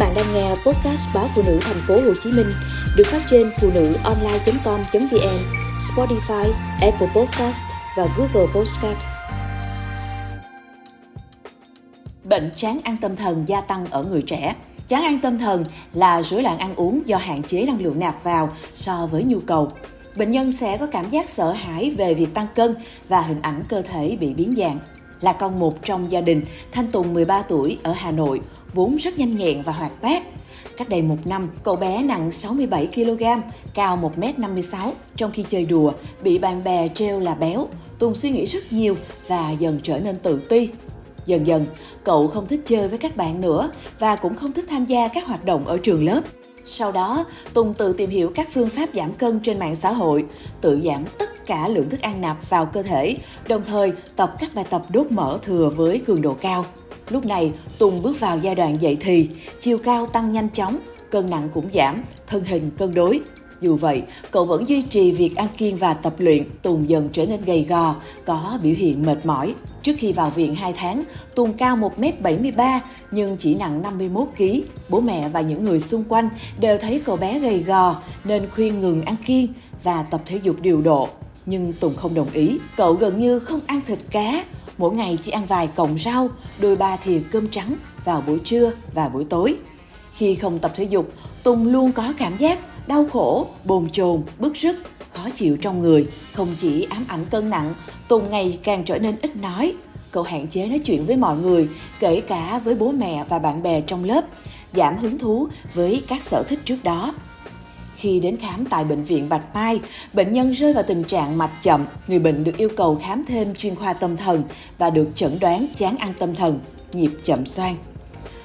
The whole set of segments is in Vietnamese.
bạn đang nghe podcast báo phụ nữ thành phố Hồ Chí Minh được phát trên phụ nữ online.com.vn, Spotify, Apple Podcast và Google Podcast. Bệnh chán ăn tâm thần gia tăng ở người trẻ. Chán ăn tâm thần là rối loạn ăn uống do hạn chế năng lượng nạp vào so với nhu cầu. Bệnh nhân sẽ có cảm giác sợ hãi về việc tăng cân và hình ảnh cơ thể bị biến dạng là con một trong gia đình, Thanh Tùng 13 tuổi ở Hà Nội, vốn rất nhanh nhẹn và hoạt bát. Cách đây một năm, cậu bé nặng 67 kg, cao 1m56, trong khi chơi đùa, bị bạn bè treo là béo. Tùng suy nghĩ rất nhiều và dần trở nên tự ti. Dần dần, cậu không thích chơi với các bạn nữa và cũng không thích tham gia các hoạt động ở trường lớp. Sau đó, Tùng tự tìm hiểu các phương pháp giảm cân trên mạng xã hội, tự giảm tất cả lượng thức ăn nạp vào cơ thể, đồng thời tập các bài tập đốt mỡ thừa với cường độ cao. Lúc này, Tùng bước vào giai đoạn dậy thì, chiều cao tăng nhanh chóng, cân nặng cũng giảm, thân hình cân đối. Dù vậy, cậu vẫn duy trì việc ăn kiêng và tập luyện, Tùng dần trở nên gầy gò, có biểu hiện mệt mỏi. Trước khi vào viện 2 tháng, Tùng cao 1m73 nhưng chỉ nặng 51 kg. Bố mẹ và những người xung quanh đều thấy cậu bé gầy gò nên khuyên ngừng ăn kiêng và tập thể dục điều độ. Nhưng Tùng không đồng ý, cậu gần như không ăn thịt cá, mỗi ngày chỉ ăn vài cọng rau, đôi ba thìa cơm trắng vào buổi trưa và buổi tối. Khi không tập thể dục, Tùng luôn có cảm giác đau khổ, bồn chồn, bức rứt, khó chịu trong người. Không chỉ ám ảnh cân nặng, Tùng ngày càng trở nên ít nói. Cậu hạn chế nói chuyện với mọi người, kể cả với bố mẹ và bạn bè trong lớp, giảm hứng thú với các sở thích trước đó. Khi đến khám tại bệnh viện Bạch Mai, bệnh nhân rơi vào tình trạng mạch chậm. Người bệnh được yêu cầu khám thêm chuyên khoa tâm thần và được chẩn đoán chán ăn tâm thần, nhịp chậm xoang.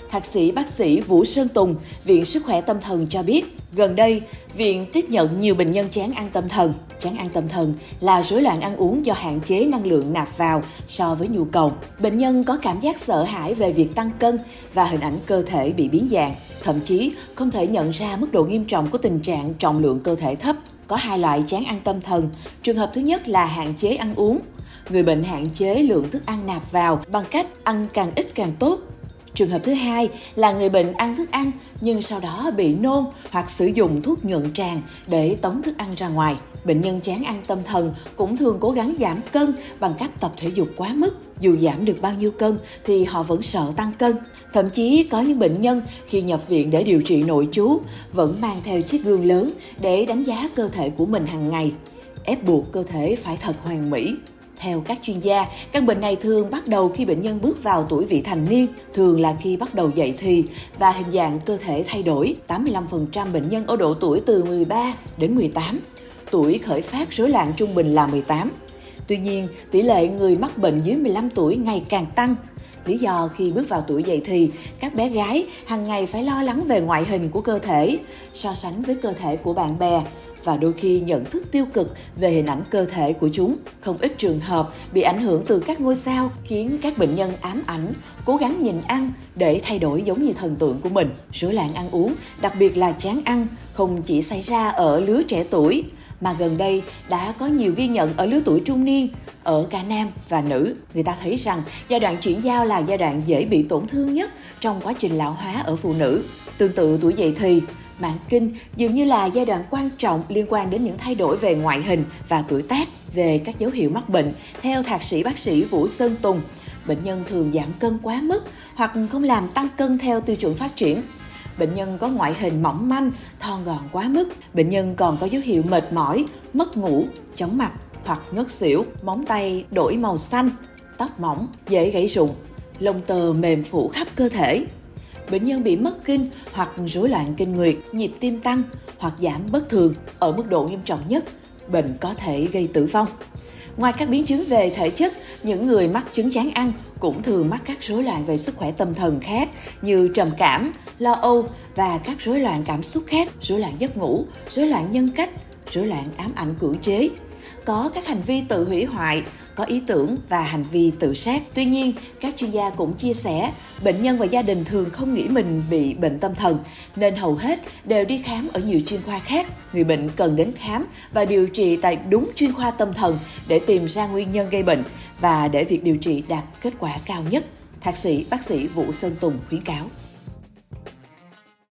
Thạc sĩ bác sĩ Vũ Sơn Tùng, Viện Sức khỏe Tâm thần cho biết, gần đây, viện tiếp nhận nhiều bệnh nhân chán ăn tâm thần. Chán ăn tâm thần là rối loạn ăn uống do hạn chế năng lượng nạp vào so với nhu cầu. Bệnh nhân có cảm giác sợ hãi về việc tăng cân và hình ảnh cơ thể bị biến dạng, thậm chí không thể nhận ra mức độ nghiêm trọng của tình trạng trọng lượng cơ thể thấp. Có hai loại chán ăn tâm thần. Trường hợp thứ nhất là hạn chế ăn uống. Người bệnh hạn chế lượng thức ăn nạp vào bằng cách ăn càng ít càng tốt Trường hợp thứ hai là người bệnh ăn thức ăn, nhưng sau đó bị nôn hoặc sử dụng thuốc nhuận tràng để tống thức ăn ra ngoài. Bệnh nhân chán ăn tâm thần, cũng thường cố gắng giảm cân bằng cách tập thể dục quá mức. Dù giảm được bao nhiêu cân thì họ vẫn sợ tăng cân. Thậm chí có những bệnh nhân khi nhập viện để điều trị nội trú, vẫn mang theo chiếc gương lớn để đánh giá cơ thể của mình hàng ngày. Ép buộc cơ thể phải thật hoàn mỹ. Theo các chuyên gia, căn bệnh này thường bắt đầu khi bệnh nhân bước vào tuổi vị thành niên, thường là khi bắt đầu dậy thì và hình dạng cơ thể thay đổi. 85% bệnh nhân ở độ tuổi từ 13 đến 18. Tuổi khởi phát rối loạn trung bình là 18. Tuy nhiên, tỷ lệ người mắc bệnh dưới 15 tuổi ngày càng tăng. Lý do khi bước vào tuổi dậy thì, các bé gái hàng ngày phải lo lắng về ngoại hình của cơ thể, so sánh với cơ thể của bạn bè, và đôi khi nhận thức tiêu cực về hình ảnh cơ thể của chúng. Không ít trường hợp bị ảnh hưởng từ các ngôi sao khiến các bệnh nhân ám ảnh, cố gắng nhìn ăn để thay đổi giống như thần tượng của mình. Rối loạn ăn uống, đặc biệt là chán ăn, không chỉ xảy ra ở lứa trẻ tuổi mà gần đây đã có nhiều ghi nhận ở lứa tuổi trung niên ở cả nam và nữ. Người ta thấy rằng giai đoạn chuyển giao là giai đoạn dễ bị tổn thương nhất trong quá trình lão hóa ở phụ nữ. Tương tự tuổi dậy thì, Mạng kinh dường như là giai đoạn quan trọng liên quan đến những thay đổi về ngoại hình và tuổi tác về các dấu hiệu mắc bệnh. Theo thạc sĩ bác sĩ Vũ Sơn Tùng, bệnh nhân thường giảm cân quá mức hoặc không làm tăng cân theo tiêu chuẩn phát triển. Bệnh nhân có ngoại hình mỏng manh, thon gọn quá mức. Bệnh nhân còn có dấu hiệu mệt mỏi, mất ngủ, chóng mặt hoặc ngất xỉu, móng tay đổi màu xanh, tóc mỏng, dễ gãy rụng, lông tơ mềm phủ khắp cơ thể bệnh nhân bị mất kinh hoặc rối loạn kinh nguyệt, nhịp tim tăng hoặc giảm bất thường ở mức độ nghiêm trọng nhất, bệnh có thể gây tử vong. Ngoài các biến chứng về thể chất, những người mắc chứng chán ăn cũng thường mắc các rối loạn về sức khỏe tâm thần khác như trầm cảm, lo âu và các rối loạn cảm xúc khác, rối loạn giấc ngủ, rối loạn nhân cách, rối loạn ám ảnh cưỡng chế, có các hành vi tự hủy hoại, có ý tưởng và hành vi tự sát. Tuy nhiên, các chuyên gia cũng chia sẻ, bệnh nhân và gia đình thường không nghĩ mình bị bệnh tâm thần, nên hầu hết đều đi khám ở nhiều chuyên khoa khác. Người bệnh cần đến khám và điều trị tại đúng chuyên khoa tâm thần để tìm ra nguyên nhân gây bệnh và để việc điều trị đạt kết quả cao nhất. Thạc sĩ bác sĩ Vũ Sơn Tùng khuyến cáo.